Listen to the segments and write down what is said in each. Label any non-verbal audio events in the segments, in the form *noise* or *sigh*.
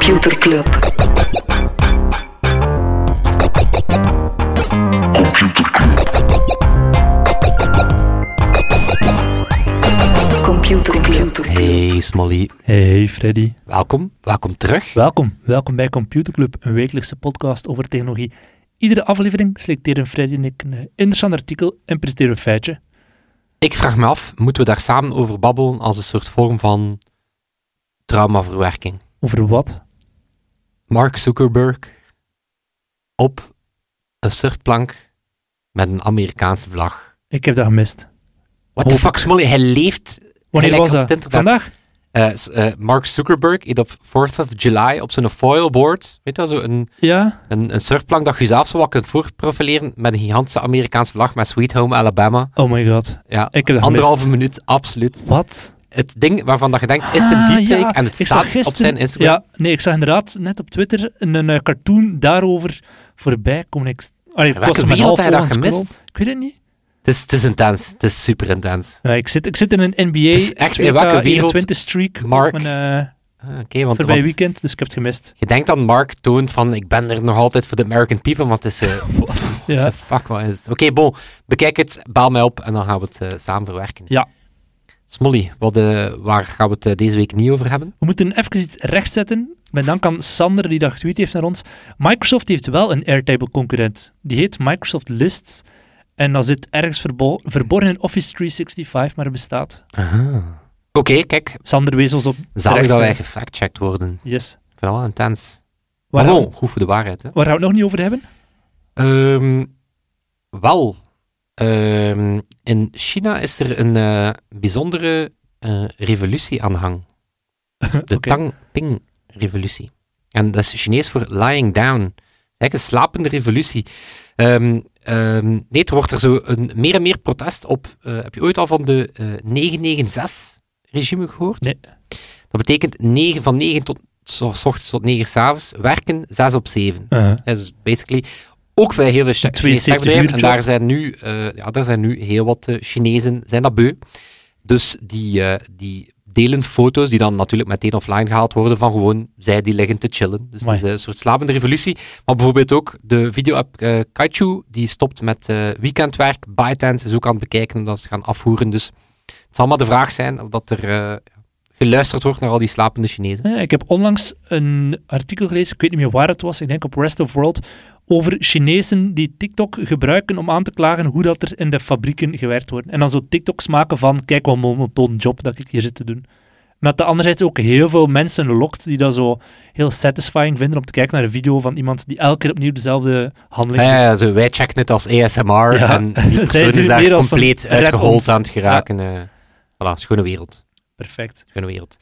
Computer Club. Computer Club. Hey Smolly, Hey Freddy, welkom. Welkom terug. welkom. Welkom bij Computer Club, een wekelijkse podcast over technologie. Iedere aflevering selecteren Freddy en ik een eh, interessant artikel en presenteren een feitje. Ik vraag me af, moeten we daar samen over babbelen als een soort vorm van traumaverwerking? Over wat? Mark Zuckerberg op een surfplank met een Amerikaanse vlag. Ik heb dat gemist. What the fuck, Smolly? Hij leeft... Wanneer was dat? Vandaag? Eh, eh, Mark Zuckerberg heeft op 4th of July op zijn foilboard, weet je zo een, Ja? een, een surfplank dat je zelf zo wat kunt voorprofileren met een gigantische Amerikaanse vlag met Sweet Home Alabama. Oh my god. Ja, Ik heb dat anderhalve gemist. minuut, absoluut. Wat? Het ding waarvan dat je denkt, is het een Ah, deepfake? ja. En het staat gisteren, op zijn Instagram. Ja, nee, ik zag inderdaad net op Twitter een, een, eh, cartoon daarover voorbij komen. Ik, allee, ik was wereld half dat het gemist? Ik weet het niet. Het is, het is intens. Het is super intens. Ja, ik, zit, ik zit in een NBA is echt in welke 2K21 wereld, streak Mark? op mijn eh, want, voorbij want weekend, dus ik heb het gemist. je denkt dat Mark toont van ik ben er nog altijd voor de American people, want het is... eh *laughs* what Ja. the fuck, wat is het? Oké, bon. Bekijk het, baal mij op en dan gaan we het eh, samen verwerken. Ja. Smolly, wat, eh, waar gaan we het eh, deze week niet over hebben? We moeten even iets rechtzetten. Met dank aan Sander, die dat getweet heeft naar ons. Microsoft heeft wel een Airtable-concurrent. Die heet Microsoft Lists. En dat zit ergens verbo- verborgen in Office 365, maar het bestaat. Oké, kijk. Sander wees ons op. Zalig dat wij gefactcheckt worden. Yes. vind dat wel intens. Waar, Maar goed voor de waarheid, hè. waar gaan we het nog niet over hebben? Ehm, wel, ehm, in China is er een eh, bijzondere eh, revolutie aan de gang. De. *laughs* Tangping-revolutie. En dat is Chinees voor lying down. Eigenlijk een slapende revolutie. Ehm, nee, er wordt er zo een, meer en meer protest op. eh, heb je ooit al van de eh 996-regime gehoord? Nee. Dat betekent 9, van 9 tot, s ochtends tot 9 s'avonds, werken 6 op 7. Uh, Ja, dus basically ook bij heel veel Chi- Chinese 72 techbedrijven. uur En daar zijn nu, eh, ja, daar zijn nu heel wat eh, Chinezen zijn dat beu. Dus die, eh, die delen foto's die dan natuurlijk meteen offline gehaald worden van gewoon zij die liggen te chillen. Dus het is een soort slapende revolutie. Maar bijvoorbeeld ook de video-app Kaichu, die stopt met weekendwerk. ByteDance is ook aan het bekijken dat ze gaan afvoeren. Dus het zal maar de vraag zijn of dat er geluisterd wordt naar al die slapende Chinezen. ik heb onlangs een artikel gelezen, ik weet niet meer waar het was, ik denk op Rest of World, over Chinezen die TikTok gebruiken om aan te klagen hoe dat er in de fabrieken gewerkt wordt. En dan zo TikToks maken van, kijk wat monotoon job dat ik hier zit te doen. Maar de anderzijds ook heel veel mensen lokt die dat zo heel satisfying vinden om te kijken naar een video van iemand die elke keer opnieuw dezelfde handeling Ja, doet. ja, zo, wij checken het als ASMR Ja. en die *laughs* Zij persoon zien is daar compleet een uitgehold aan het geraken. eh voilà, schone wereld. Perfect. Schone wereld.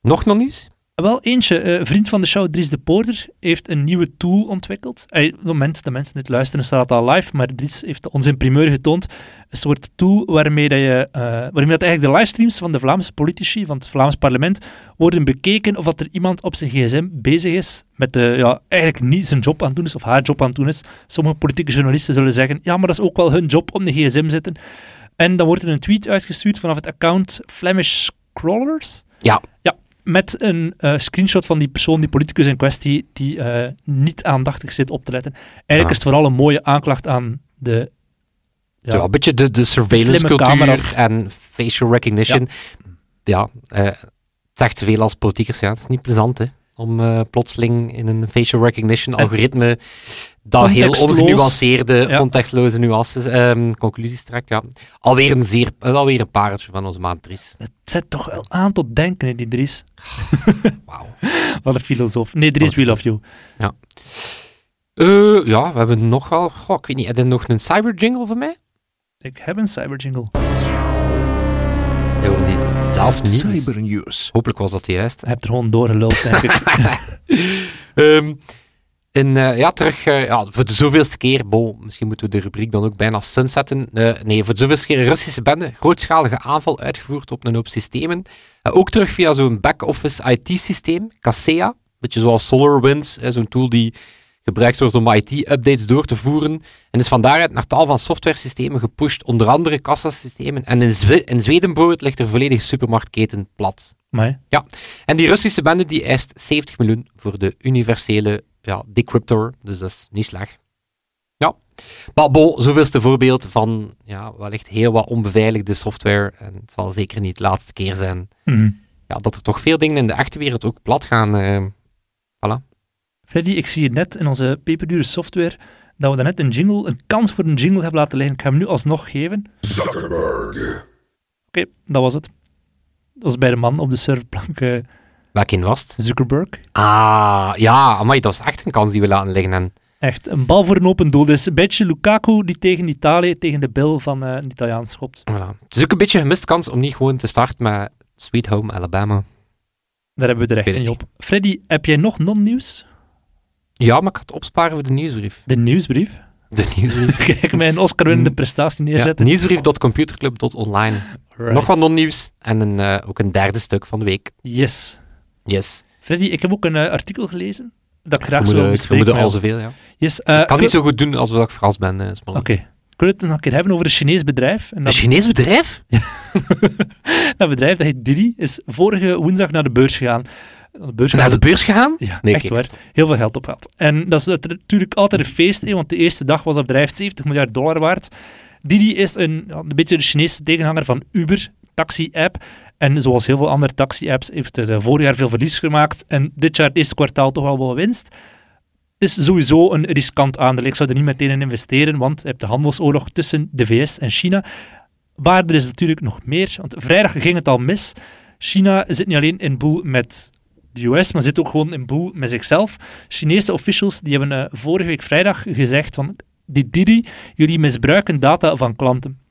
Nog nog nieuws? Wel eentje, eh, een vriend van de show, Dries de Poorter, heeft een nieuwe tool ontwikkeld. Op het moment dat mensen dit luisteren, staat het al live, maar Dries heeft ons in primeur getoond. Een soort tool waarmee, dat je, eh, waarmee dat eigenlijk de livestreams van de Vlaamse politici, van het Vlaams parlement, worden bekeken of dat er iemand op zijn gsm bezig is met de, ja, eigenlijk niet zijn job aan het doen is, of haar job aan het doen is. Sommige politieke journalisten zullen zeggen, ja, maar dat is ook wel hun job om de gsm zitten. En dan wordt er een tweet uitgestuurd vanaf het account Flemish Crawlers. Ja. Ja, met een eh, screenshot van die persoon, die politicus in kwestie, die eh, niet aandachtig zit op te letten. Eigenlijk is het vooral een mooie aanklacht aan de... Ja. een beetje de, de surveillance cultuur camera's. en facial recognition. Ja, eh, het zegt veel als politiekers. Ja, het is niet plezant hè, om plotseling in een facial recognition En algoritme dat heel ongenuanceerde, Ja. contextloze nuances, ehm, conclusies trekt. Ja. Alweer een zeer, alweer een pareltje van onze maand Dries. Het zet toch wel aan tot denken, hè, die Dries. *laughs* Wauw. *laughs* Wat een filosoof. Nee, Dries, we love you. Eh, ja, we hebben nog wel... Goh, ik weet niet, heb je nog een cyber jingle voor mij? Ik heb een cyberjingle. Ja, we die zelf niet. dus Cybernews. hopelijk was dat juist. Ik heb er gewoon doorgeluld, denk ik. *laughs* Ehm, en eh, ja, terug eh, ja, voor de zoveelste keer. Bon, misschien moeten we de rubriek dan ook bijna sunsetten. Eh, nee, voor de zoveelste keer een Russische bende. Grootschalige aanval uitgevoerd op een hoop systemen. Ook terug via zo'n back-office IT-systeem, Kaseya. Beetje zoals SolarWinds, zo'n tool die gebruikt wordt om IT-updates door te voeren en is van daaruit naar tal van softwaresystemen gepusht, onder andere kassasystemen. En in, Zwe in Zweden bijvoorbeeld ligt er volledig supermarktketen plat. Maar En die Russische bende die eist 70 miljoen voor de universele ja, decryptor, dus dat is niet slecht. Ja, maar bon, zoveelste voorbeeld van ja, wellicht heel wat onbeveiligde software. En het zal zeker niet de laatste keer zijn Mhm. ja, dat er toch veel dingen in de echte wereld ook plat gaan. eh, voilà. Freddy, ik zie hier net in onze peperdure software dat we daarnet een jingle, een kans voor een jingle hebben laten liggen. Ik ga hem nu alsnog geven. Zuckerberg. Oké, dat was het. Dat was bij de man op de surfplank Welke was het? Zuckerberg. Ah, ja, amai, dat is echt een kans die we laten liggen. En Echt, een bal voor een open doel. Dus een beetje Lukaku die tegen Italië, tegen de bil van eh een Italiaan schopt. voilà. Het is ook een beetje een gemiste kans om niet gewoon te starten met Sweet Home Alabama. Daar hebben we er echt niet op. Freddy, heb jij nog non-nieuws? Ja, maar ik ga het opsparen voor de nieuwsbrief. De nieuwsbrief. De nieuwsbrief. *laughs* Kijk, mijn Oscar-winnende prestatie ja, neerzetten. nieuwsbrief.computerclub.online. Right. Nog wat non-nieuws en een, eh, ook een derde stuk van de week. Yes. Yes. Freddy, ik heb ook een eh, artikel gelezen dat ik graag Ik zou ik bespreken. met al zoveel, ja. Yes, eh, Ik kan ik niet zo goed doen alsof ik verrast ben, Smalling. Oké. Ik wil het nog een keer hebben over een Chinees bedrijf. En Een dat, Chinees bedrijf? *laughs* dat bedrijf, dat heet Didi, is vorige woensdag naar de beurs gegaan. De beurs Naar de beurs gegaan? Ja, Nee, echt waar. Heel veel geld opgehaald. En dat is nat- natuurlijk altijd een feest, hè, want de eerste dag was dat bedrijf 70 miljard dollar waard. Didi is een, een beetje de Chinese tegenhanger van Uber, taxi-app. En zoals heel veel andere taxi-apps heeft het eh, vorig jaar veel verlies gemaakt. En dit jaar, het eerste kwartaal, toch wel wel winst. Het is sowieso een riskant aandeel. Ik zou er niet meteen in investeren, want je hebt de handelsoorlog tussen de VS en China. Maar er is natuurlijk nog meer, want vrijdag ging het al mis. China zit niet alleen in boel met de US, maar zit ook gewoon in boel met zichzelf. Chinese officials die hebben eh, vorige week vrijdag gezegd van die Didi, jullie misbruiken data van klanten.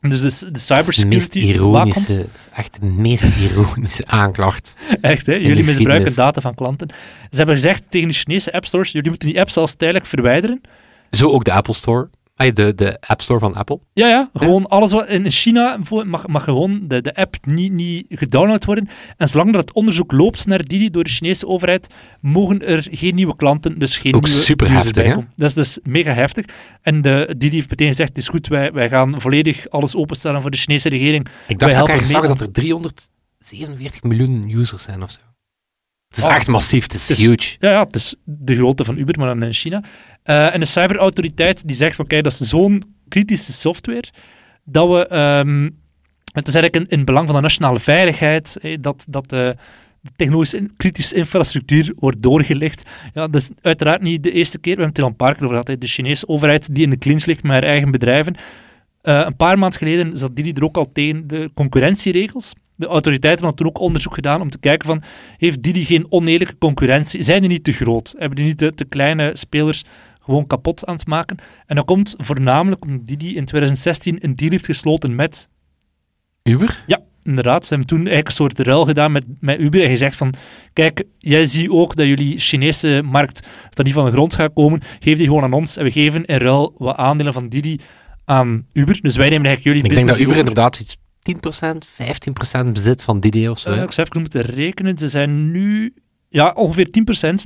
Dus de, de Het cybersecurity ironische, waakhond- dat is echt de meest *laughs* ironische aanklacht. Echt, hè? Jullie misbruiken data van klanten. Ze hebben gezegd tegen de Chinese app stores, jullie moeten die apps als tijdelijk verwijderen. Zo ook de Apple Store. Ah, de, de App Store van Apple. Ja, ja, gewoon alles wat in China mag, mag gewoon de, de app niet, niet gedownload worden. En zolang dat het onderzoek loopt naar Didi door de Chinese overheid, mogen er geen nieuwe klanten, dus geen Ook nieuwe super heftig, hè? Dat is dus mega heftig. En de, Didi heeft meteen gezegd, het is goed, wij, wij gaan volledig alles openstellen voor de Chinese regering. Ik Wij dacht dat ik zag dat er 347 miljoen users zijn of zo. Het is Oh. echt massief, het is Het is- huge. Ja, ja, het is de grootte van Uber, maar dan in China. Eh, en de cyberautoriteit die zegt van, kijk, dat is zo'n kritische software, dat we... ehm, het is eigenlijk in, in het belang van de nationale veiligheid, dat, dat de, de technologische kritische infrastructuur wordt doorgelicht. Ja, dat is uiteraard niet de eerste keer, we hebben het er al een paar keer over gehad, de Chinese overheid die in de clinch ligt met haar eigen bedrijven. Eh, een paar maanden geleden zat Didi er ook al tegen de concurrentieregels. De autoriteiten hadden toen ook onderzoek gedaan om te kijken van, heeft Didi geen oneerlijke concurrentie? Zijn die niet te groot? Hebben die niet de te kleine spelers gewoon kapot aan het maken? En dat komt voornamelijk omdat Didi in 2016 een deal heeft gesloten met... Uber? Ja, inderdaad. Ze hebben toen eigenlijk een soort ruil gedaan met, met Uber en gezegd van, kijk, jij ziet ook dat jullie Chinese markt dat niet van de grond gaat komen. Geef die gewoon aan ons en we geven in ruil wat aandelen van Didi aan Uber. Dus wij nemen eigenlijk jullie Ik denk dat business Uber over. inderdaad iets 10%, 15% bezit van Didi of zo. Eh, hè. ik zou even moeten rekenen. Ze zijn nu ja, ongeveer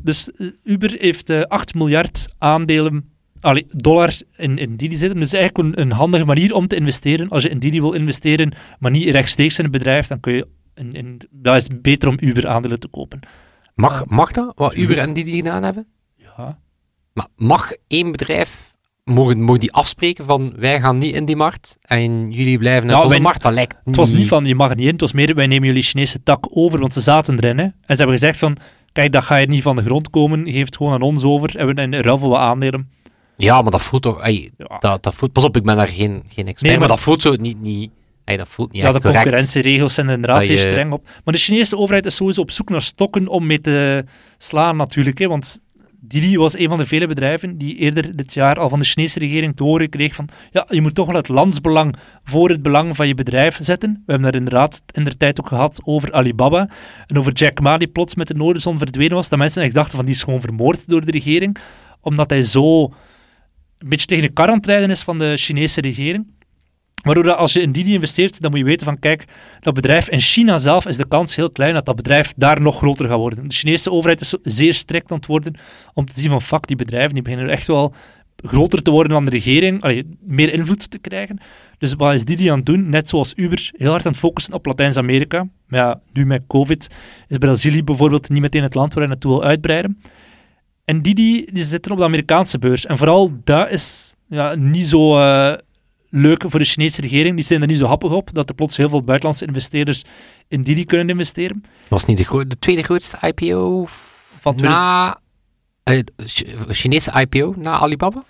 10%. Dus eh, Uber heeft eh 8 miljard aandelen, allee, dollar in, in Didi zitten. Dus eigenlijk een, een handige manier om te investeren. Als je in Didi wil investeren, maar niet rechtstreeks in het bedrijf, dan kun je. In, in, dat is beter om Uber aandelen te kopen. Mag, Eh, mag dat, wat Uber en Didi gedaan hebben? Ja. Maar mag één bedrijf, mogen, mogen die afspreken van wij gaan niet in die markt en jullie blijven uit Ja, onze wij- markt? Dat lijkt Het was niet van je mag niet in, het was meer wij nemen jullie Chinese tak over, want ze zaten erin. Hè. En ze hebben gezegd van. Kijk, dat ga je niet van de grond komen. Geef het gewoon aan ons over. En we in ruil voor wat aandelen. Ja, maar dat voelt toch... ey, Ja. dat, dat voelt, pas op, ik ben daar geen, geen expert, Nee, maar, maar- dat voelt zo niet... niet ey, dat voelt niet Ja, de concurrentieregels zijn er inderdaad je- streng op. Maar de Chinese overheid is sowieso op zoek naar stokken om mee te slaan natuurlijk. Hè, want Didi was een van de vele bedrijven die eerder dit jaar al van de Chinese regering te horen kreeg van ja, je moet toch wel het landsbelang voor het belang van je bedrijf zetten. We hebben daar inderdaad in de tijd ook gehad over Alibaba en over Jack Ma die plots met de Noorderzon verdwenen was. Dat mensen dachten van die is gewoon vermoord door de regering, omdat hij zo een beetje tegen de kar aan het rijden is van de Chinese regering. Waardoor dat als je in Didi investeert, dan moet je weten van, kijk, dat bedrijf in China zelf is de kans heel klein dat dat bedrijf daar nog groter gaat worden. De Chinese overheid is zeer strikt aan het worden om te zien van, fuck, die bedrijven, die beginnen echt wel groter te worden dan de regering, meer invloed te krijgen. Dus wat is Didi aan het doen? Net zoals Uber, heel hard aan het focussen op Latijns-Amerika. Maar ja, nu met COVID is Brazilië bijvoorbeeld niet meteen het land waar hij naartoe wil uitbreiden. En Didi die zitten op de Amerikaanse beurs. En vooral dat is ja, niet zo eh, leuk voor de Chinese regering. Die zijn er niet zo happig op dat er plots heel veel buitenlandse investeerders in Didi kunnen investeren. Was niet de, gro- de tweede grootste IPO Van 2000 na... eh, Ch- Chinese IPO na Alibaba?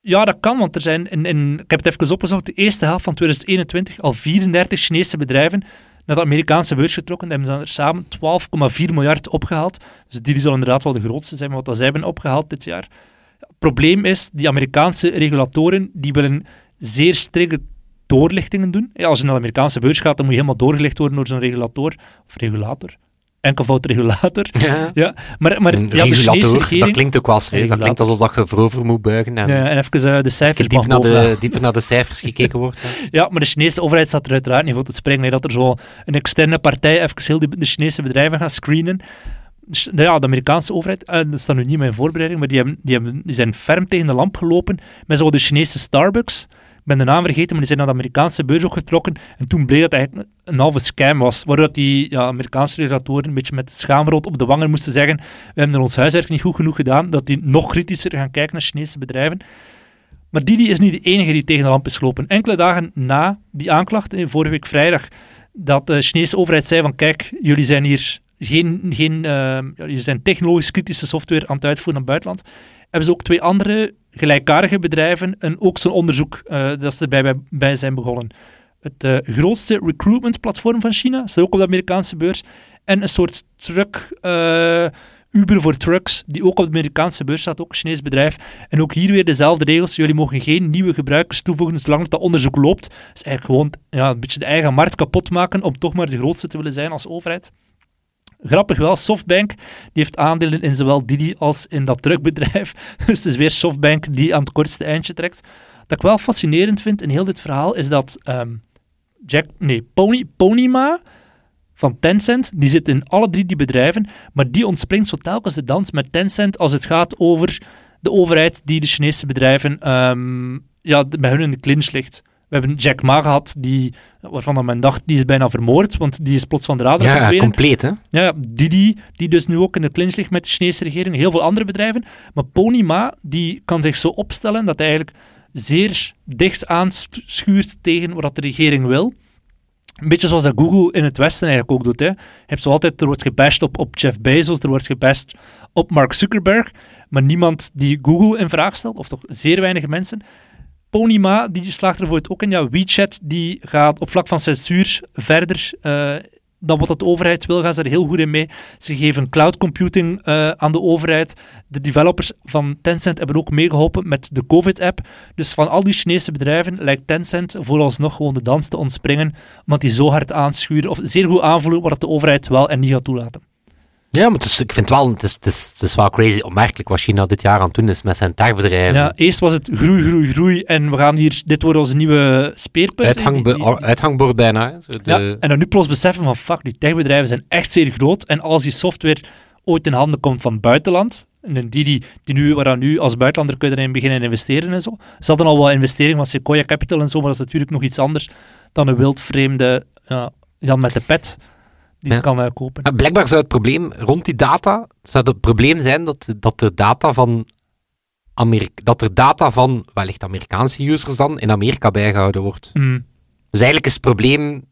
Ja, dat kan, want er zijn, in, in, ik heb het even opgezocht, de eerste helft van 2021 al 34 Chinese bedrijven naar de Amerikaanse beurs getrokken. Die hebben ze er samen 12,4 miljard opgehaald. Dus die zal inderdaad wel de grootste zijn, wat dat zij hebben opgehaald dit jaar. Het probleem is, die Amerikaanse regulatoren, die willen zeer strikte doorlichtingen doen. Ja, als je naar de Amerikaanse beurs gaat, dan moet je helemaal doorgelicht worden door zo'n regulator. Of regulator. Enkelvoud regulator. Ja. Ja, maar, maar ja, de Chinese dat klinkt ook wel serieus. Dat klinkt alsof dat je voorover moet buigen en Ja, en even eh, de cijfers diep mag naar, de, dieper naar de cijfers gekeken wordt. *laughs* Ja, maar de Chinese overheid staat er uiteraard niet voor te springen. hè, dat er zo een externe partij even heel de, de Chinese bedrijven gaat screenen. Ja, de Amerikaanse overheid, eh, dat staat nu niet in mijn voorbereiding, maar die, hebben, die, hebben, die zijn ferm tegen de lamp gelopen met zo de Chinese Starbucks. Ben de naam vergeten, maar die zijn naar de Amerikaanse beurs ook getrokken. En toen bleek dat eigenlijk een halve scam was. Waardoor die ja, Amerikaanse regulatoren een beetje met schaamrood op de wangen moesten zeggen we hebben er ons huiswerk niet goed genoeg gedaan, dat die nog kritischer gaan kijken naar Chinese bedrijven. Maar Didi is niet de enige die tegen de lamp is gelopen. Enkele dagen na die aanklacht, eh, vorige week vrijdag, dat de Chinese overheid zei van kijk, jullie zijn hier geen, geen eh, ja, jullie zijn technologisch kritische software aan het uitvoeren naar het buitenland, hebben ze ook twee andere gelijkaardige bedrijven en ook zo'n onderzoek eh, dat ze erbij bij, bij zijn begonnen. Het eh, grootste recruitment platform van China, staat ook op de Amerikaanse beurs, en een soort truck... eh, Uber voor trucks, die ook op de Amerikaanse beurs staat, ook een Chinees bedrijf. En ook hier weer dezelfde regels. Jullie mogen geen nieuwe gebruikers toevoegen zolang dat onderzoek loopt. Dus eigenlijk gewoon ja, een beetje de eigen markt kapot maken om toch maar de grootste te willen zijn als overheid. Grappig wel, Softbank die heeft aandelen in zowel Didi als in dat truckbedrijf. *laughs* Dus het is weer Softbank die aan het kortste eindje trekt. Wat ik wel fascinerend vind in heel dit verhaal is dat ehm, Jack, nee, Pony, Ponyma van Tencent, die zit in alle drie die bedrijven, maar die ontspringt zo telkens de dans met Tencent als het gaat over de overheid die de Chinese bedrijven ehm, ja, met hun in de clinch ligt. We hebben Jack Ma gehad, die, waarvan men dacht, die is bijna vermoord, want die is plots van de radar Ja, verdwenen. compleet, hè. Ja, ja, Didi, die dus nu ook in de clinch ligt met de Chinese regering, heel veel andere bedrijven. Maar Ponyma, die kan zich zo opstellen dat hij eigenlijk zeer dicht aanschuurt tegen wat de regering wil. Een beetje zoals dat Google in het Westen eigenlijk ook doet. Hè. Je hebt zo altijd, er wordt gebashed op, op Jeff Bezos, er wordt gebashed op Mark Zuckerberg, maar niemand die Google in vraag stelt, of toch zeer weinig mensen. Ponyma, die slaagt er ook in. Ja, WeChat, die gaat op vlak van censuur verder eh, dan wat de overheid wil, gaan ze er heel goed in mee. Ze geven cloud computing eh, aan de overheid. De developers van Tencent hebben ook meegeholpen met de COVID-app. Dus van al die Chinese bedrijven lijkt Tencent vooralsnog gewoon de dans te ontspringen, omdat die zo hard aanschuren, of zeer goed aanvoelen wat de overheid wel en niet gaat toelaten. Ja, maar het is, ik vind wel, het is, het, is, het is wel crazy, opmerkelijk wat China dit jaar aan het doen is met zijn techbedrijven. Ja, eerst was het groei, groei, groei en we gaan hier, dit wordt onze nieuwe speerpunt. Uithangbe- uithangbord bijna. Hè. Zo de, Ja, en dan nu plots beseffen van fuck, die techbedrijven zijn echt zeer groot. En als die software ooit in handen komt van het buitenland, en die, die, die nu, waaraan nu als buitenlander kun je erin beginnen investeren en zo. Ze hadden al wel investeringen van Sequoia Capital en zo, maar dat is natuurlijk nog iets anders dan een wildvreemde ja, Jan met de pet die Ja. kan eh, kopen. Blijkbaar zou het probleem rond die data, zou het probleem zijn dat, dat er data van Amerika, dat er data van wellicht Amerikaanse users dan in Amerika bijgehouden wordt. Mm. Dus eigenlijk is het probleem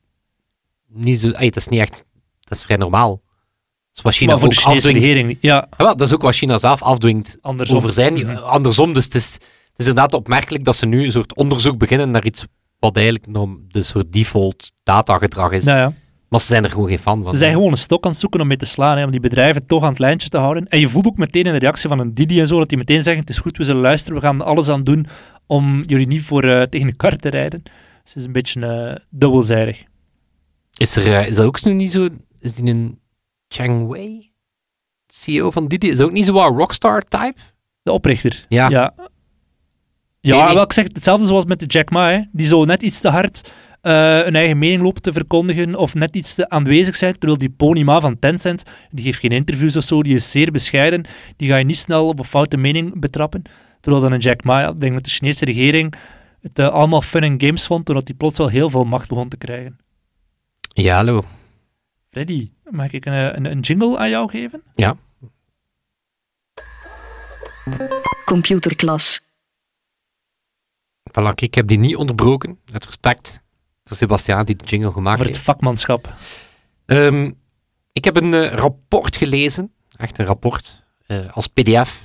niet zo, dat is niet echt, dat is vrij normaal. Dat is wat China Maar voor de Chinese regering. Ja, Ja, wel, dat is ook wat China zelf afdwingt andersom. over zijn. Mhm. Andersom, dus het is, het is inderdaad opmerkelijk dat ze nu een soort onderzoek beginnen naar iets wat eigenlijk de soort default datagedrag is. Ja, ja. Maar ze zijn er gewoon geen fan van. Ze zijn gewoon een stok aan het zoeken om mee te slaan, hè, om die bedrijven toch aan het lijntje te houden. En je voelt ook meteen in de reactie van een Didi en zo, dat die meteen zeggen, het is goed, we zullen luisteren, we gaan alles aan doen om jullie niet voor, eh, tegen de kar te rijden. Dus het is een beetje eh, dubbelzijdig. Is, er, eh, is dat ook nu niet zo... Is die een Chang Wei? CEO van Didi? Is dat ook niet zo wat rockstar type? De oprichter. Ja. ja. Ja, wel, ik zeg hetzelfde zoals met de Jack Ma, hè. die zo net iets te hard eh een eigen mening loopt te verkondigen of net iets te aanwezig zijn, terwijl die Pony Ma van Tencent, die geeft geen interviews of zo, die is zeer bescheiden, die ga je niet snel op een foute mening betrappen. Terwijl dan een Jack Ma, ik denk dat de Chinese regering het eh, allemaal fun en games vond, doordat hij plots wel heel veel macht begon te krijgen. Ja, hallo. Freddy, mag ik een, eh, een, een jingle aan jou geven? Ja. Computerklas. Voilà, ik heb die niet onderbroken, uit respect voor Sebastiaan die de jingle gemaakt Voor het heeft. vakmanschap. Ehm, ik heb een eh, rapport gelezen, echt een rapport, eh, als pdf.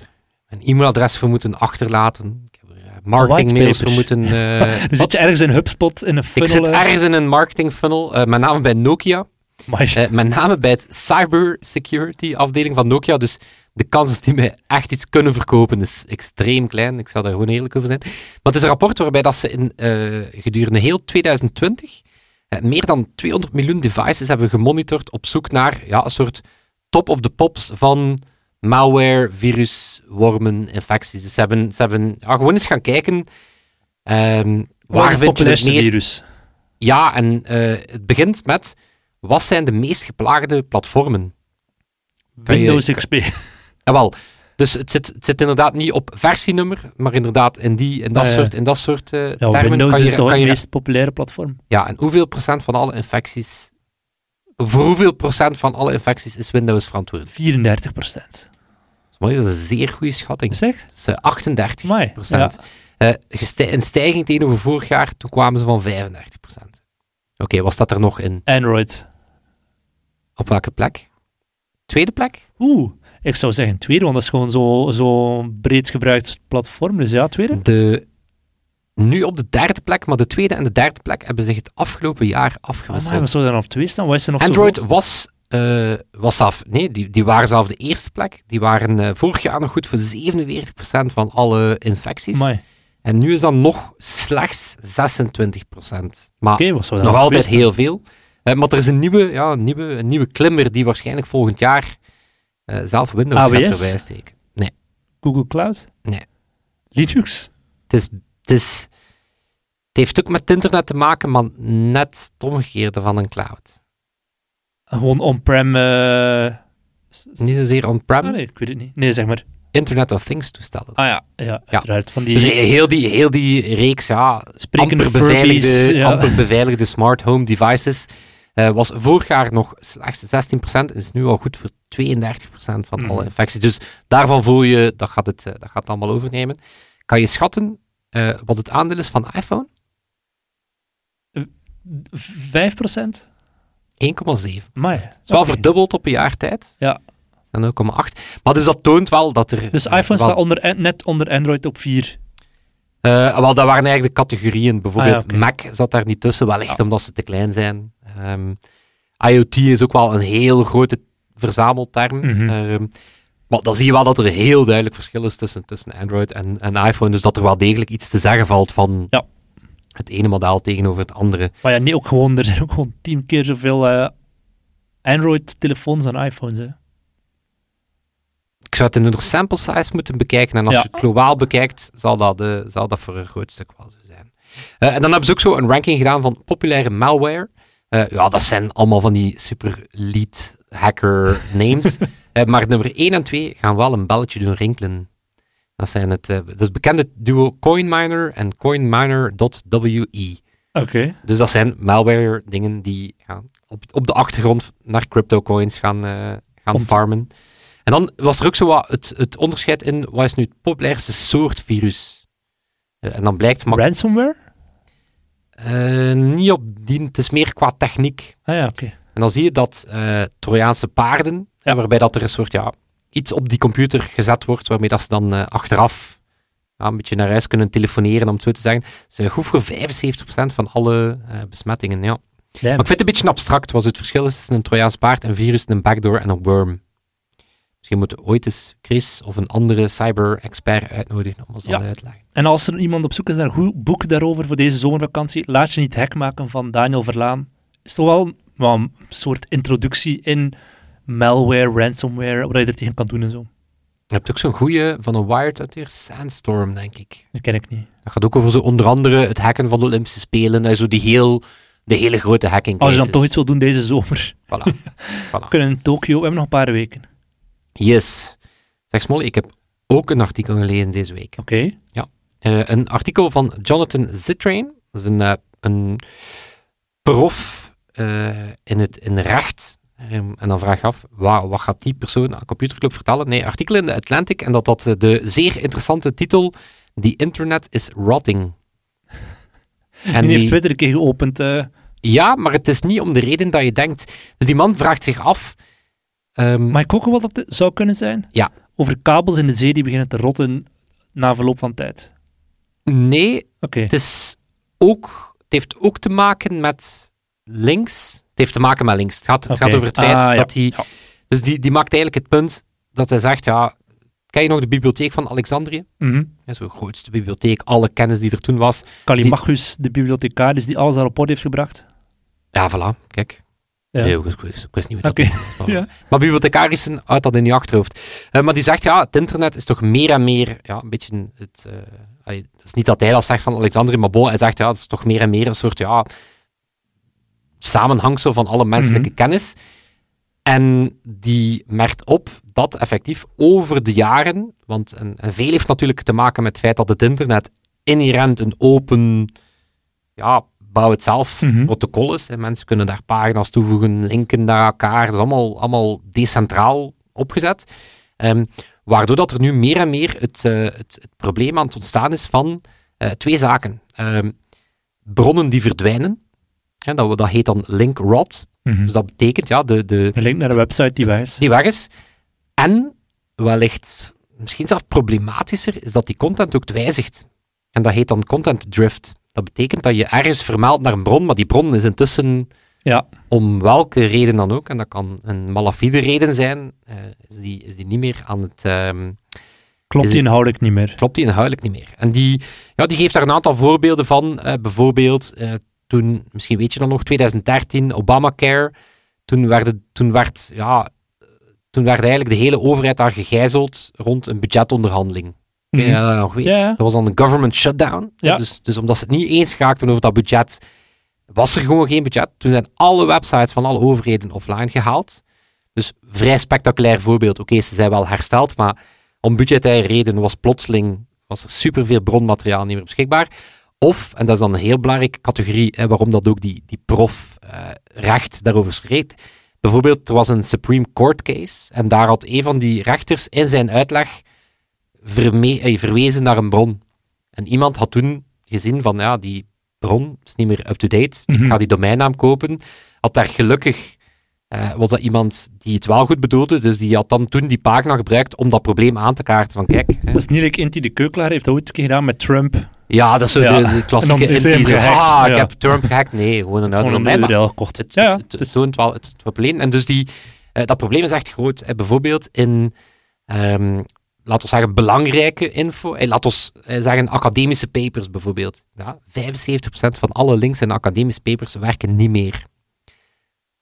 Een e-mailadres voor moeten achterlaten. Ik heb er eh, marketingmails voor moeten... *laughs* Dan wat? zit je ergens in HubSpot in een ik funnel. zit eh, ergens in een marketing funnel, met name bij Nokia. met name bij het cybersecurity afdeling van Nokia. Dus de kans dat die mij echt iets kunnen verkopen is extreem klein. Ik zal daar gewoon eerlijk over zijn. Maar het is een rapport waarbij dat ze in, eh, gedurende heel 2020 eh, meer dan 200 miljoen devices hebben gemonitord op zoek naar ja, een soort top of the pops van malware, virus, wormen, infecties. Dus ze hebben, ze hebben ja, gewoon eens gaan kijken ehm, waar het vind je het meest virus? ja, en eh, het begint met wat zijn de meest geplaagde platformen? Je- Windows XP. Jawel, dus het zit, het zit inderdaad niet op versienummer, maar inderdaad in, die, in, dat, ja. soort, in dat soort Ja, termen. Windows kan je, is toch het meest populaire platform. Ja, en hoeveel procent van alle infecties... Voor hoeveel procent van alle infecties is Windows verantwoordelijk? 34 procent. Dat is dat een zeer goede schatting. Zeg? Dat eh, 38 Amai, procent. Eh, een stijging tegenover vorig jaar, toen kwamen ze van 35 procent. Oké, wat staat er nog in? Android. Op welke plek? Tweede plek? Oeh, ik zou zeggen tweede, want dat is gewoon zo'n zo breed gebruikt platform. Dus ja, tweede. De, nu op de derde plek, maar de tweede en de derde plek hebben zich het afgelopen jaar Oh, afgewisseld. maar dan op twee staan. Wat is er nog Android zo was, eh, was zelf, nee, die, die waren zelf de eerste plek. Die waren eh, vorig jaar nog goed voor 47% van alle infecties. En nu is dat nog slechts 26%. Maar dat is nog altijd heel veel. Eh, maar er is een nieuwe, ja, een, nieuwe, een nieuwe klimmer die waarschijnlijk volgend jaar eh, zelf Windows gaat AWS? voorbij steken. staan? Google Cloud? Nee. Linux? Het, is, het, is, het heeft ook met het internet te maken, maar net het omgekeerde van een cloud. Gewoon on-prem... eh, Niet zozeer on-prem, Ah, nee, ik weet het niet. Nee, zeg maar. Internet of Things toestellen. Ah ja, ja, uiteraard. Van die Dus heel die, heel die reeks ja, sprekende amper, beveiligde, Furbies, ja. amper beveiligde smart home devices eh, was vorig jaar nog slechts 16% en is nu al goed voor 32% van Mhm. alle infecties. Dus daarvan voel je, dat gaat het, eh, dat gaat het allemaal overnemen. Kan je schatten eh, wat het aandeel is van iPhone? 5 procent? 1,7. Maar Het is wel verdubbeld op een jaar tijd. Ja. En 0,8. Maar dus dat toont wel dat er... Dus iPhone wel- staat onder, net onder Android op 4. Eh, wel, dat waren eigenlijk de categorieën. Bijvoorbeeld Ah, ja. Mac zat daar niet tussen, wellicht Ja. omdat ze te klein zijn. Ehm, IoT is ook wel een heel grote verzamelterm. Ehm, maar dan zie je wel dat er een heel duidelijk verschil is tussen, tussen Android en, en iPhone. Dus dat er wel degelijk iets te zeggen valt van Ja. het ene model tegenover het andere. Maar ja, nee, ook gewoon, er zijn ook gewoon tien keer zoveel eh, Android-telefoons dan iPhones. Hè. Ik zou het in een sample size moeten bekijken. En als Ja. je het globaal bekijkt, zal dat, zal dat voor een groot stuk wel zo zijn. Eh, en dan hebben ze ook zo een ranking gedaan van populaire malware. Eh, ja, dat zijn allemaal van die super lead hacker names. *laughs* Eh, maar nummer 1 en 2 gaan wel een belletje doen rinkelen. Dat zijn het, eh, dat is bekende duo CoinMiner en CoinMiner.we. Oké. Dus dat zijn malware dingen die ja, op, op de achtergrond naar crypto coins gaan, eh, gaan farmen. En dan was er ook zo wat het, het onderscheid in, wat is nu het populairste soort virus? Eh, en dan blijkt, Ransomware? niet op die, het is meer qua techniek. Ah ja, oké. En dan zie je dat eh Trojaanse paarden, Ja. waarbij dat er een soort, ja, iets op die computer gezet wordt, waarmee dat ze dan eh, achteraf ja, een beetje naar huis kunnen telefoneren, om het zo te zeggen. Ze goed voor 75% van alle eh, besmettingen, ja. Damn. Maar ik vind het een beetje abstract wat het verschil is tussen een Trojaans paard, een virus, een backdoor en een worm. Misschien moeten we ooit eens Chris of een andere cyber-expert uitnodigen om ons Ja. dat uit te leggen. En als er iemand op zoek is naar een goed boek daarover voor deze zomervakantie, laat je niet hek maken van Daniel Verlaan. Is toch wel een soort introductie in malware, ransomware, wat je er tegen kan doen en zo. Je hebt ook zo'n goeie van een Wired uit hier, Sandstorm, denk ik. Dat ken ik niet. Dat gaat ook over zo onder andere het hacken van de Olympische Spelen en zo die heel, de hele grote hacking Als je dan toch iets wil doen deze zomer. Voilà. *laughs* We kunnen in Tokio, we hebben nog een paar weken. Yes. Zeg Smolly, ik heb ook een artikel gelezen deze week. Oké. Eh, een artikel van Jonathan Zittrain. Dat is een, eh, een prof in het in recht. Ehm, en dan vraag je af, wa- wat gaat die persoon aan Computerclub vertellen? Nee, artikel in de Atlantic en dat had eh, de zeer interessante titel The Internet is Rotting. *laughs* En Die heeft Twitter een keer geopend. eh. ja, maar het is niet om de reden dat je denkt. Dus die man vraagt zich af... ehm, Mag ik ook wat dat zou kunnen zijn? Ja. Over kabels in de zee die beginnen te rotten na verloop van tijd. nee, Oké. Het, is ook, het heeft ook te maken met links. Het heeft te maken met links. Het gaat, het gaat over het feit Ah, ja. dat hij... Ja. Dus die, die maakt eigenlijk het punt dat hij zegt, ja... Ken je nog de bibliotheek van Alexandrië? Mhm. Ja, Zo'n grootste bibliotheek, alle kennis die er toen was. Callimachus, de bibliothecaris die alles daarop orde heeft gebracht. Ja, voilà, kijk. Ja. Nee, ik, wist niet hoe dat Oké. was, maar, *laughs* Ja. maar bibliothecarissen uit dat in je achterhoofd. Eh, maar die zegt, ja, het internet is toch meer en meer, ja, een beetje het... eh, allee, het is niet dat hij dat zegt van Alexandrië, maar bon, hij zegt, ja, het is toch meer en meer een soort, ja, samenhangsel van alle menselijke Mhm. kennis. En die merkt op dat effectief over de jaren, want en, en veel heeft natuurlijk te maken met het feit dat het internet inherent een open, ja, bouw het zelf Mhm. protocol is. En mensen kunnen daar pagina's toevoegen, linken naar elkaar. Dat is allemaal, allemaal decentraal opgezet. Ehm, waardoor dat er nu meer en meer het, eh, het, het probleem aan het ontstaan is van eh, twee zaken. Ehm, bronnen die verdwijnen. Hè, dat, dat heet dan link rot. Mhm. Dus dat betekent ja, de, de, Een link naar een website die weg is. die weg is. En wellicht misschien zelfs problematischer is dat die content ook wijzigt. En dat heet dan content drift. Dat betekent dat je ergens vermeldt naar een bron, maar die bron is intussen Ja. om welke reden dan ook, en dat kan een malafide reden zijn, eh, is, die, is die niet meer aan het... ehm, Klopt die inhoudelijk niet meer. klopt die inhoudelijk niet meer. En die, ja, die geeft daar een aantal voorbeelden van. Eh, bijvoorbeeld, eh, toen, misschien weet je dan nog, 2013, Obamacare. Toen, werden, toen, werd, ja, toen werd eigenlijk de hele overheid daar gegijzeld rond een budgetonderhandeling. Ik weet je dat nog weet. Dat was dan een government shutdown. Ja. Dus, dus omdat ze het niet eens raakten over dat budget, was er gewoon geen budget. Toen zijn alle websites van alle overheden offline gehaald. Dus vrij spectaculair voorbeeld. Oké, ze zijn wel hersteld, maar om budgettaire redenen was plotseling was er superveel bronmateriaal niet meer beschikbaar. Of, en dat is dan een heel belangrijke categorie, hè, waarom dat ook die, die prof eh, recht daarover streed. Bijvoorbeeld, er was een Supreme Court case en daar had een van die rechters in zijn uitleg eh, verwezen naar een bron. En iemand had toen gezien van, ja, die bron is niet meer up-to-date, Mhm. ik ga die domeinnaam kopen. Had daar gelukkig, eh, was dat iemand die het wel goed bedoelde, dus die had dan toen die pagina gebruikt om dat probleem aan te kaarten van, kijk, hè, Dat is niet like Inti de Keukelaar heeft dat ooit gedaan met Trump. ja, dat is zo Ja. de, klassieke inti, zo, ik heb Trump gehackt. Nee, gewoon een oude Gewoon een URL gekocht. Het, ja, het, toont wel het, probleem. En dus die, eh, dat probleem is echt groot. hè. bijvoorbeeld in, ehm laten we zeggen, belangrijke info. Eh, laten we zeggen, academische papers bijvoorbeeld. Ja, 75% van alle links in academische papers werken niet meer.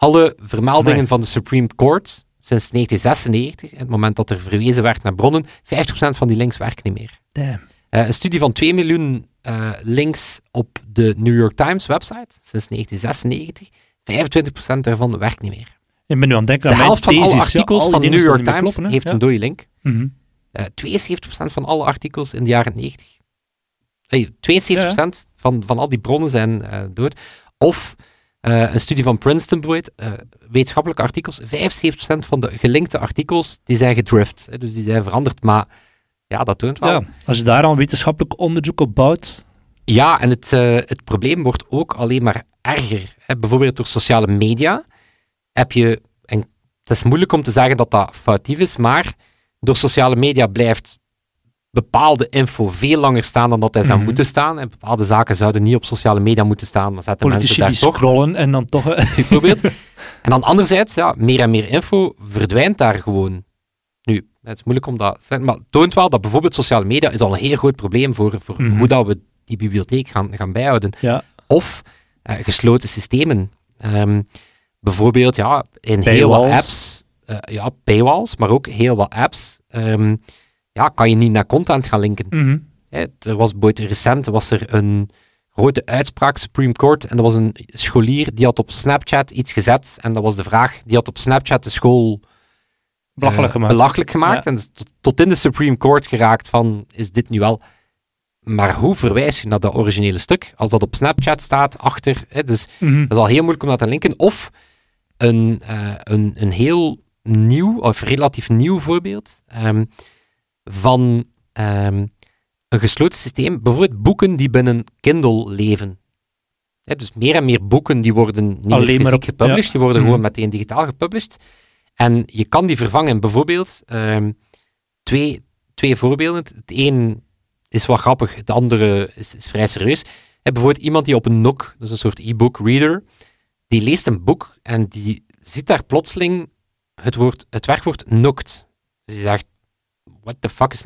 Alle vermeldingen Amai. van de Supreme Court sinds 1996, het moment dat er verwezen werd naar bronnen, 50% van die links werken niet meer. Damn. Eh, een studie van 2 miljoen eh, links op de New York Times website sinds 1996. 25% daarvan werkt niet meer. Ik ben nu aan het denken De helft van alle. Ja, artikels van de New York Times kloppen, heeft Ja. een dode link. Mhm. Eh 72% van alle artikels in de jaren 90. Hey, 72% van, van al die bronnen zijn dood. Of eh, een studie van Princeton, bijvoorbeeld, eh, wetenschappelijke artikels. 75% van de gelinkte artikels die zijn gedrift. hè, dus die zijn veranderd. Maar ja, dat toont wel. Ja, als je daar al wetenschappelijk onderzoek op bouwt. Ja, en het, eh, het probleem wordt ook alleen maar erger. Hè. Bijvoorbeeld door sociale media heb je, en het is moeilijk om te zeggen dat dat foutief is, maar door sociale media blijft bepaalde info veel langer staan dan dat hij zou Mhm. moeten staan. En bepaalde zaken zouden niet op sociale media moeten staan, maar zetten Politici mensen die daar toch scrollen en dan toch... *laughs* bijvoorbeeld. en dan anderzijds, ja, meer en meer info verdwijnt daar gewoon. Nu, het is moeilijk om dat te zeggen, maar het toont wel dat bijvoorbeeld sociale media is al een heel groot probleem voor, voor Mhm. hoe dat we die bibliotheek gaan, gaan bijhouden. ja, Of eh, gesloten systemen. Ehm, bijvoorbeeld, ja, in heel wat apps eh, ja, paywalls, maar ook heel wat apps, ehm, ja, kan je niet naar content gaan linken. Mhm. Hè, er was recent was er een grote uitspraak, Supreme Court, en dat was een scholier die had op Snapchat iets gezet, en dat was de vraag, die had op Snapchat de school Belachelijk eh, gemaakt. belachelijk gemaakt Ja. en tot, tot in de Supreme Court geraakt van, is dit nu wel... Maar hoe verwijs je naar dat originele stuk, als dat op Snapchat staat, achter, hè, dus Mhm. dat is al heel moeilijk om dat te linken. Of een, eh, een, een heel nieuw, of relatief nieuw voorbeeld ehm, van ehm, een gesloten systeem. Bijvoorbeeld boeken die binnen Kindle leven. Dus meer en meer boeken die worden niet Alleen maar fysiek op- gepublished, ja. die worden Mhm. gewoon meteen digitaal gepublished. En je kan die vervangen. Bijvoorbeeld, ehm, twee, twee voorbeelden. Het een is wat grappig, het andere is, is vrij serieus. Bijvoorbeeld iemand die op een Nook, dat is een soort e-book reader, die leest een boek en die ziet daar plotseling het, woord, het werkwoord nooked. Dus die zegt, what the fuck is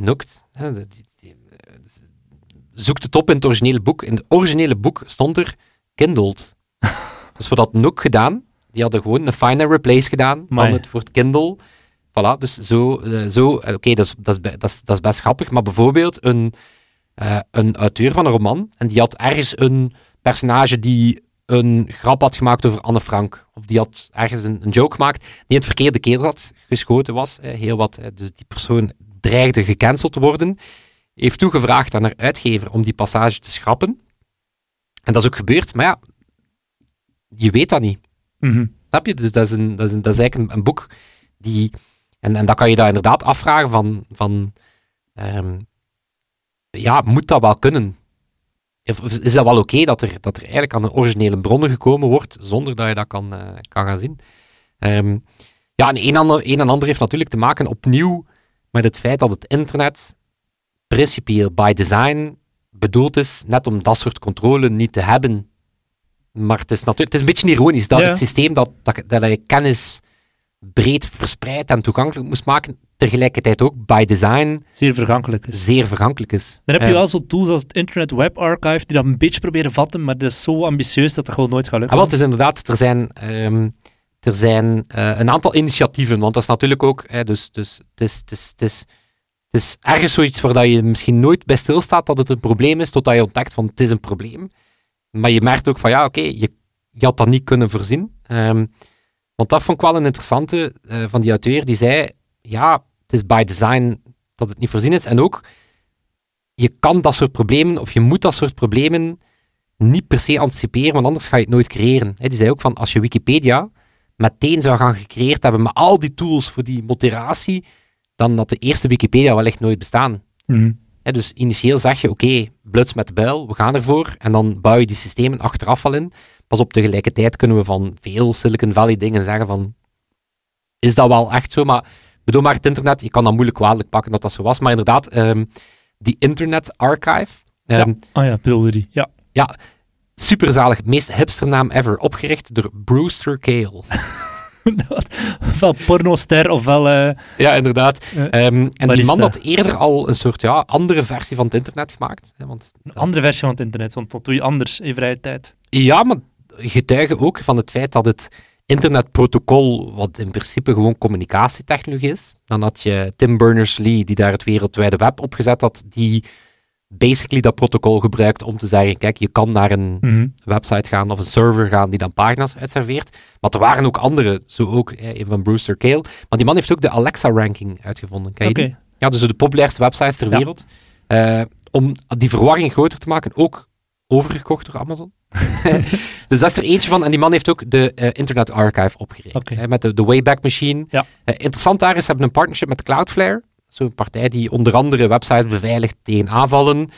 die, eh, Zoekt het op in het originele boek. In het originele boek stond er kindled. *laughs* dus voor dat nook gedaan, die hadden gewoon een find and replace gedaan van het woord kindle. Voilà, dus zo, eh, zo eh, oké, dat, is, dat, is, dat, is, dat is best grappig, maar bijvoorbeeld een, een auteur van een roman, en die had ergens een personage die een grap had gemaakt over Anne Frank, of die had ergens een, een joke gemaakt, die in het verkeerde keel had geschoten was, eh, heel wat, eh, dus die persoon dreigde gecanceld te worden, heeft toegevraagd aan haar uitgever om die passage te schrappen, en dat is ook gebeurd, maar ja, je weet dat niet. Snap je? Dus dat is, een, dat is, een, dat is eigenlijk een, een boek die... En, en dan kan je daar inderdaad afvragen van... van ehm, ja, moet dat wel kunnen? Is dat wel oké dat, er, dat er eigenlijk aan de originele bronnen gekomen wordt, zonder dat je dat kan, eh, kan gaan zien? Ehm, ja, en een, ander, een en ander heeft natuurlijk te maken opnieuw met het feit dat het internet principieel by design bedoeld is net om dat soort controle niet te hebben. Maar het is natuurlijk, het is een beetje ironisch dat Ja. het systeem dat, dat, dat je kennis breed verspreid en toegankelijk moest maken, tegelijkertijd ook by design Zeer vergankelijk is. zeer vergankelijk is. Dan heb je wel zo'n tools als het Internet Web Archive die dat een beetje proberen vatten, maar dat is zo ambitieus dat dat gewoon nooit gaat Ah, lukken. wel, het is inderdaad, er zijn, ehm, er zijn eh, een aantal initiatieven, want dat is natuurlijk ook, hè, dus, dus het, is, het, is, het, is, het is ergens zoiets waar dat je misschien nooit bij stilstaat dat het een probleem is, totdat je ontdekt van het is een probleem. Maar je merkt ook van ja, oké, je, je had dat niet kunnen voorzien. Ehm, want dat vond ik wel een interessante eh, van die auteur, die zei, ja, het is by design dat het niet voorzien is. En ook, je kan dat soort problemen, of je moet dat soort problemen niet per se anticiperen, want anders ga je het nooit creëren. Hè, die zei ook van, als je Wikipedia meteen zou gaan gecreëerd hebben met al die tools voor die moderatie, dan had de eerste Wikipedia wel echt nooit bestaan. Mhm. Dus initieel zeg je, oké, bluts met de buil, we gaan ervoor, en dan bouw je die systemen achteraf al in. Pas op tegelijkertijd kunnen we van veel Silicon Valley dingen zeggen van, is dat wel echt zo? Maar bedoel maar het internet, je kan dat moeilijk kwalijk pakken dat dat zo was, maar inderdaad, ehm, die Internet Archive, ehm, Ah ja, bedoelde die. Ja. Superzalig, meest hipsternaam ever, opgericht door Brewster Kale. ofwel *laughs* pornoster, ofwel... eh, Ja, inderdaad. eh, Ehm, en die man had eerder al een soort ja, andere versie van het internet gemaakt. Hè, want, een andere versie van het internet, want dat doe je anders in vrije tijd. Ja, maar getuigen ook van het feit dat het internetprotocol, wat in principe gewoon communicatietechnologie is, dan had je Tim Berners-Lee, die daar het wereldwijde web opgezet had, die basically dat protocol gebruikt om te zeggen, kijk, je kan naar een Mhm. website gaan of een server gaan die dan pagina's uitserveert. Maar er waren ook andere, zo ook eh, van Brewster Kale. Maar die man heeft ook de Alexa-ranking uitgevonden. Oké. die? Ja, dus de populairste websites ter Ja. wereld. Eh, om die verwarring groter te maken, ook overgekocht door Amazon. *laughs* *laughs* dus dat is er eentje van. En die man heeft ook de eh, Internet Archive opgericht. Hè, met de, de Wayback Machine. Ja. Eh, interessant daar is, ze hebben een partnership met Cloudflare. Zo'n partij die onder andere websites beveiligt tegen aanvallen.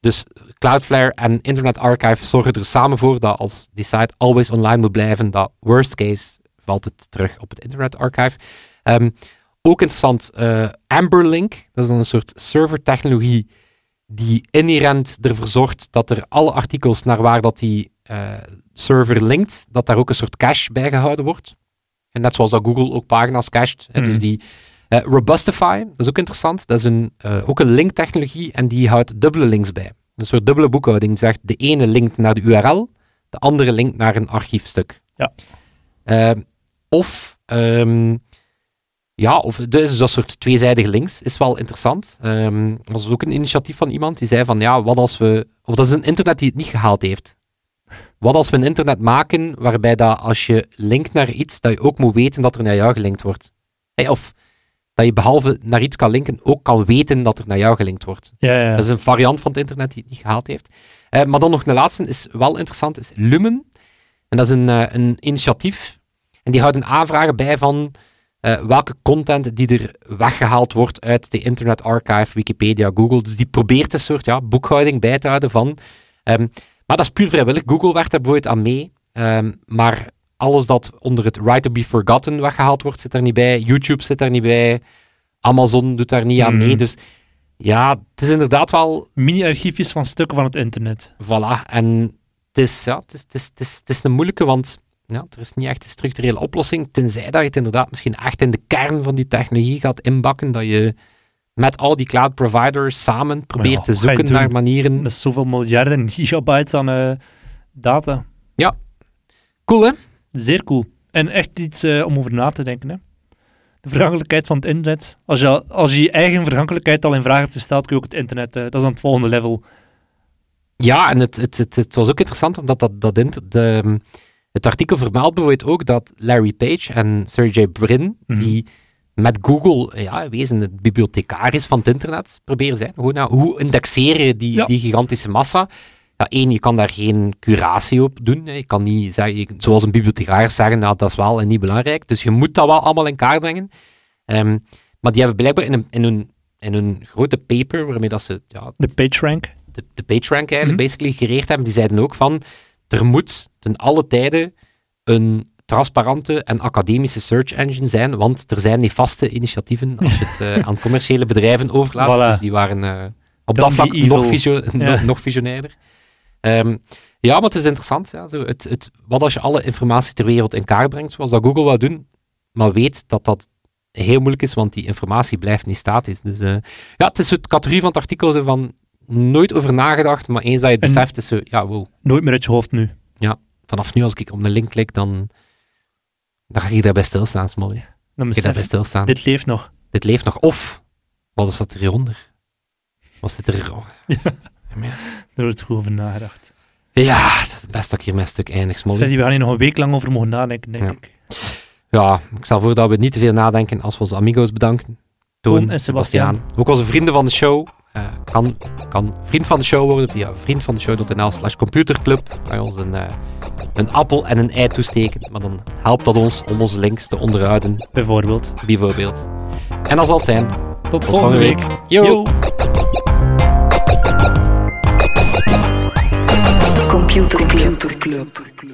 Dus Cloudflare en Internet Archive zorgen er samen voor dat als die site always online moet blijven, dat worst case valt het terug op het Internet Archive. Ehm, ook interessant, eh, Amberlink, dat is een soort servertechnologie die inherent ervoor zorgt dat er alle artikels naar waar dat die eh, server linkt, dat daar ook een soort cache bij gehouden wordt. En net zoals dat Google ook pagina's cached. hè, Dus Mhm. die eh, Robustify, dat is ook interessant. Dat is een, eh, ook een linktechnologie en die houdt dubbele links bij. Een soort dubbele boekhouding. Zegt de ene linkt naar de URL, de andere linkt naar een archiefstuk. Ja. Ehm, of ehm, ja, of dus dat soort tweezijdige links is wel interessant. Ehm er was ook een initiatief van iemand die zei van ja, wat als we. Of dat is een internet die het niet gehaald heeft. Wat als we een internet maken waarbij dat als je linkt naar iets, dat je ook moet weten dat er naar jou gelinkt wordt. Hey, of dat je behalve naar iets kan linken, ook kan weten dat er naar jou gelinkt wordt. Ja, ja. Dat is een variant van het internet die het niet gehaald heeft. Eh, maar dan nog een laatste, is wel interessant, is Lumen. En dat is een, eh, een initiatief. En die houden aanvragen bij van eh, welke content die er weggehaald wordt uit de Internet Archive, Wikipedia, Google. Dus die probeert een soort ja, boekhouding bij te houden van. Ehm, maar dat is puur vrijwillig. Google werkt daar bijvoorbeeld aan mee. Ehm, maar alles dat onder het Right to be Forgotten weggehaald wordt, zit daar niet bij. YouTube zit daar niet bij. Amazon doet daar niet aan Mhm. mee. Dus ja, het is inderdaad wel Mini-archiefjes van stukken van het internet. Voilà, en het is, ja, het is, het is, het is, het is een moeilijke, want ja, er is niet echt een structurele oplossing, tenzij dat je het inderdaad misschien echt in de kern van die technologie gaat inbakken, dat je met al die cloud providers samen probeert ja, te zoeken naar manieren. Dat is zoveel miljarden gigabytes aan eh, data. Cool, hè? Zeer cool. En echt iets eh, om over na te denken. Hè? De vergankelijkheid van het internet. Als je, als je je eigen vergankelijkheid al in vraag hebt gesteld, kun je ook het internet... eh, dat is aan het volgende level. Ja, en het, het, het, het was ook interessant, omdat dat, dat inter- de, het artikel vermeldt bijvoorbeeld ook dat Larry Page en Sergey Brin, Mhm. die met Google, ja, wezen het bibliothecaris van het internet proberen zijn. Hoe, nou, hoe indexeren je die, Ja. die gigantische massa? Ja, één, je kan daar geen curatie op doen. Hè. Je kan niet zeggen, je- zoals een bibliothecaris zeggen, nou, dat is wel en niet belangrijk. Dus je moet dat wel allemaal in kaart brengen. Ehm, maar die hebben blijkbaar in, een, in, hun, in hun grote paper, waarmee dat ze ja, De PageRank. de, de PageRank eigenlijk Mhm. basically gereerd hebben, die zeiden ook van, er moet ten alle tijde een transparante en academische search engine zijn, want er zijn nefaste initiatieven als je het eh, *laughs* aan commerciële bedrijven overlaat. Voilà. Dus die waren eh, op Don't dat vlak nog, evil. visio Ja. nog, nog visionairder. Ehm, ja, maar het is interessant. Ja, zo het, het, wat als je alle informatie ter wereld in kaart brengt, zoals dat Google wou doen, maar weet dat dat heel moeilijk is, want die informatie blijft niet statisch. Dus eh, ja, het is het categorie van het artikel zo van nooit over nagedacht, maar eens dat je het En- beseft, is zo, ja, wow, Nooit meer uit je hoofd nu. vanaf nu als ik op een link klik, dan, dan ga ik daarbij stilstaan, Smolly. Ik Dan besef daarbij stilstaan. Dit, dit leeft nog. leeft nog. Of, wat is dat er hieronder? Was *laughs* dit er... Ja. Ja, Daar wordt goed over nagedacht. Ja, het is best dat ik hier mijn stuk eindig, Smolly. Freddy, we gaan hier nog een week lang over mogen nadenken, denk Ja. ik. Ja, ik stel voor dat we niet te veel nadenken als we onze amigos bedanken. Toon en Sebastiaan. Ook onze vrienden van de show. eh, kan, kan vriend van de show worden via vriendvandeshow.nl slash computerclub. Kan je ons een, eh, een appel en een ei toesteken. Maar dan helpt dat ons om onze links te onderhouden, Bijvoorbeeld. bijvoorbeeld. En dat zal het zijn. Tot, volgende volgende week. week. Yo. Yo. Computer Club.